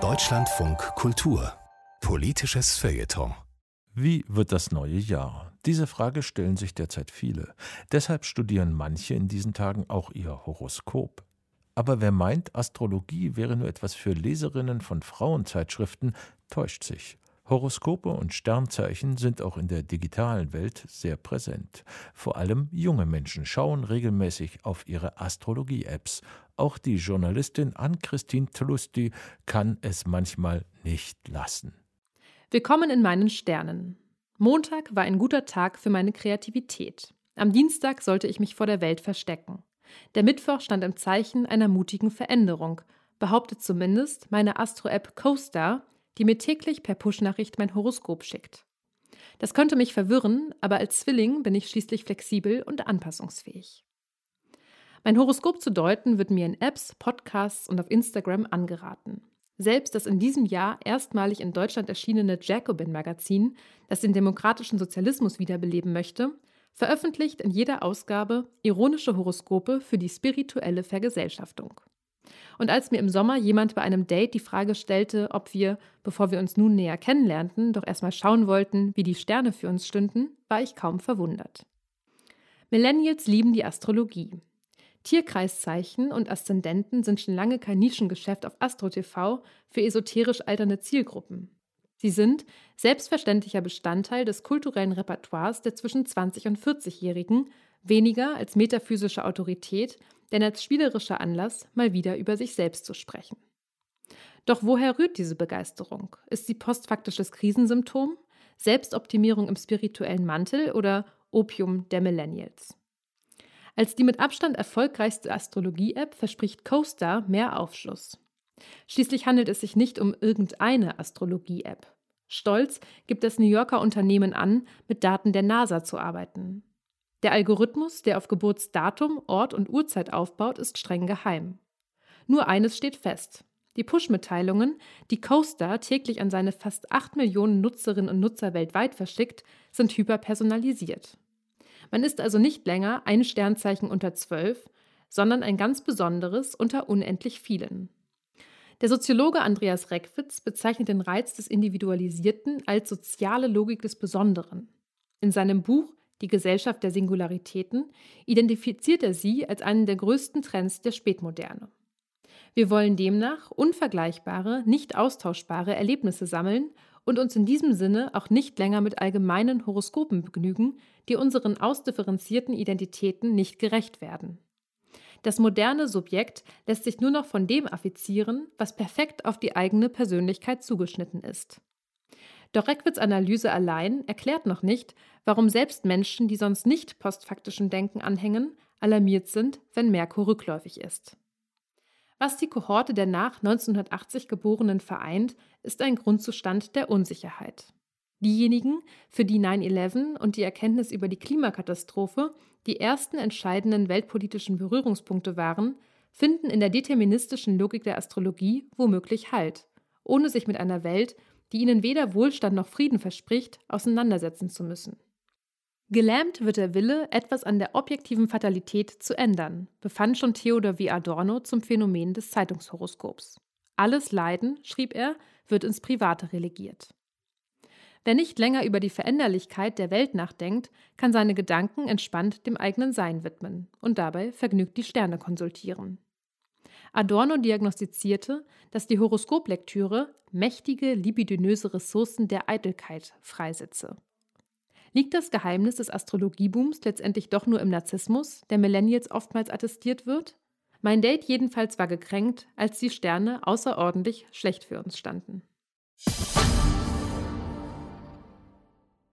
Deutschlandfunk Kultur Politisches Feuilleton wie wird das neue Jahr? Diese Frage stellen sich derzeit viele. Deshalb studieren manche in diesen Tagen auch ihr Horoskop. Aber wer meint, Astrologie wäre nur etwas für Leserinnen von Frauenzeitschriften, täuscht sich. Horoskope und Sternzeichen sind auch in der digitalen Welt sehr präsent. Vor allem junge Menschen schauen regelmäßig auf ihre Astrologie-Apps. Auch die Journalistin Ann-Christine Tlusti kann es manchmal nicht lassen. Willkommen in meinen Sternen. Montag war ein guter Tag für meine Kreativität. Am Dienstag sollte ich mich vor der Welt verstecken. Der Mittwoch stand im Zeichen einer mutigen Veränderung, behauptet zumindest meine Astro-App CoStar, die mir täglich per Push-Nachricht mein Horoskop schickt. Das könnte mich verwirren, aber als Zwilling bin ich schließlich flexibel und anpassungsfähig. Mein Horoskop zu deuten wird mir in Apps, Podcasts und auf Instagram angeraten. Selbst das in diesem Jahr erstmalig in Deutschland erschienene Jacobin-Magazin, das den demokratischen Sozialismus wiederbeleben möchte, veröffentlicht in jeder Ausgabe ironische Horoskope für die spirituelle Vergesellschaftung. Und als mir im Sommer jemand bei einem Date die Frage stellte, ob wir, bevor wir uns nun näher kennenlernten, doch erstmal schauen wollten, wie die Sterne für uns stünden, war ich kaum verwundert. Millennials lieben die Astrologie. Tierkreiszeichen und Aszendenten sind schon lange kein Nischengeschäft auf AstroTV für esoterisch alternde Zielgruppen. Sie sind selbstverständlicher Bestandteil des kulturellen Repertoires der zwischen 20 und 40-Jährigen, weniger als metaphysische Autorität, denn als spielerischer Anlass, mal wieder über sich selbst zu sprechen. Doch woher rührt diese Begeisterung? Ist sie postfaktisches Krisensymptom, Selbstoptimierung im spirituellen Mantel oder Opium der Millennials? Als die mit Abstand erfolgreichste Astrologie-App verspricht CoStar mehr Aufschluss. Schließlich handelt es sich nicht um irgendeine Astrologie-App. Stolz gibt das New Yorker Unternehmen an, mit Daten der NASA zu arbeiten. Der Algorithmus, der auf Geburtsdatum, Ort und Uhrzeit aufbaut, ist streng geheim. Nur eines steht fest. Die Push-Mitteilungen, die CoStar täglich an seine fast 8 Millionen Nutzerinnen und Nutzer weltweit verschickt, sind hyperpersonalisiert. Man ist also nicht länger ein Sternzeichen unter zwölf, sondern ein ganz besonderes unter unendlich vielen. Der Soziologe Andreas Reckwitz bezeichnet den Reiz des Individualisierten als soziale Logik des Besonderen. In seinem Buch Die Gesellschaft der Singularitäten identifiziert er sie als einen der größten Trends der Spätmoderne. Wir wollen demnach unvergleichbare, nicht austauschbare Erlebnisse sammeln und uns in diesem Sinne auch nicht länger mit allgemeinen Horoskopen begnügen, die unseren ausdifferenzierten Identitäten nicht gerecht werden. Das moderne Subjekt lässt sich nur noch von dem affizieren, was perfekt auf die eigene Persönlichkeit zugeschnitten ist. Doch Reckwitz Analyse allein erklärt noch nicht, warum selbst Menschen, die sonst nicht postfaktischen Denken anhängen, alarmiert sind, wenn Merkur rückläufig ist. Was die Kohorte der nach 1980 Geborenen vereint, ist ein Grundzustand der Unsicherheit. Diejenigen, für die 9-11 und die Erkenntnis über die Klimakatastrophe die ersten entscheidenden weltpolitischen Berührungspunkte waren, finden in der deterministischen Logik der Astrologie womöglich Halt, ohne sich mit einer Welt, die ihnen weder Wohlstand noch Frieden verspricht, auseinandersetzen zu müssen. Gelähmt wird der Wille, etwas an der objektiven Fatalität zu ändern, befand schon Theodor W. Adorno zum Phänomen des Zeitungshoroskops. Alles Leiden, schrieb er, wird ins Private relegiert. Wer nicht länger über die Veränderlichkeit der Welt nachdenkt, kann seine Gedanken entspannt dem eigenen Sein widmen und dabei vergnügt die Sterne konsultieren. Adorno diagnostizierte, dass die Horoskoplektüre mächtige libidinöse Ressourcen der Eitelkeit freisetze. Liegt das Geheimnis des Astrologiebooms letztendlich doch nur im Narzissmus, der Millennials oftmals attestiert wird? Mein Date jedenfalls war gekränkt, als die Sterne außerordentlich schlecht für uns standen.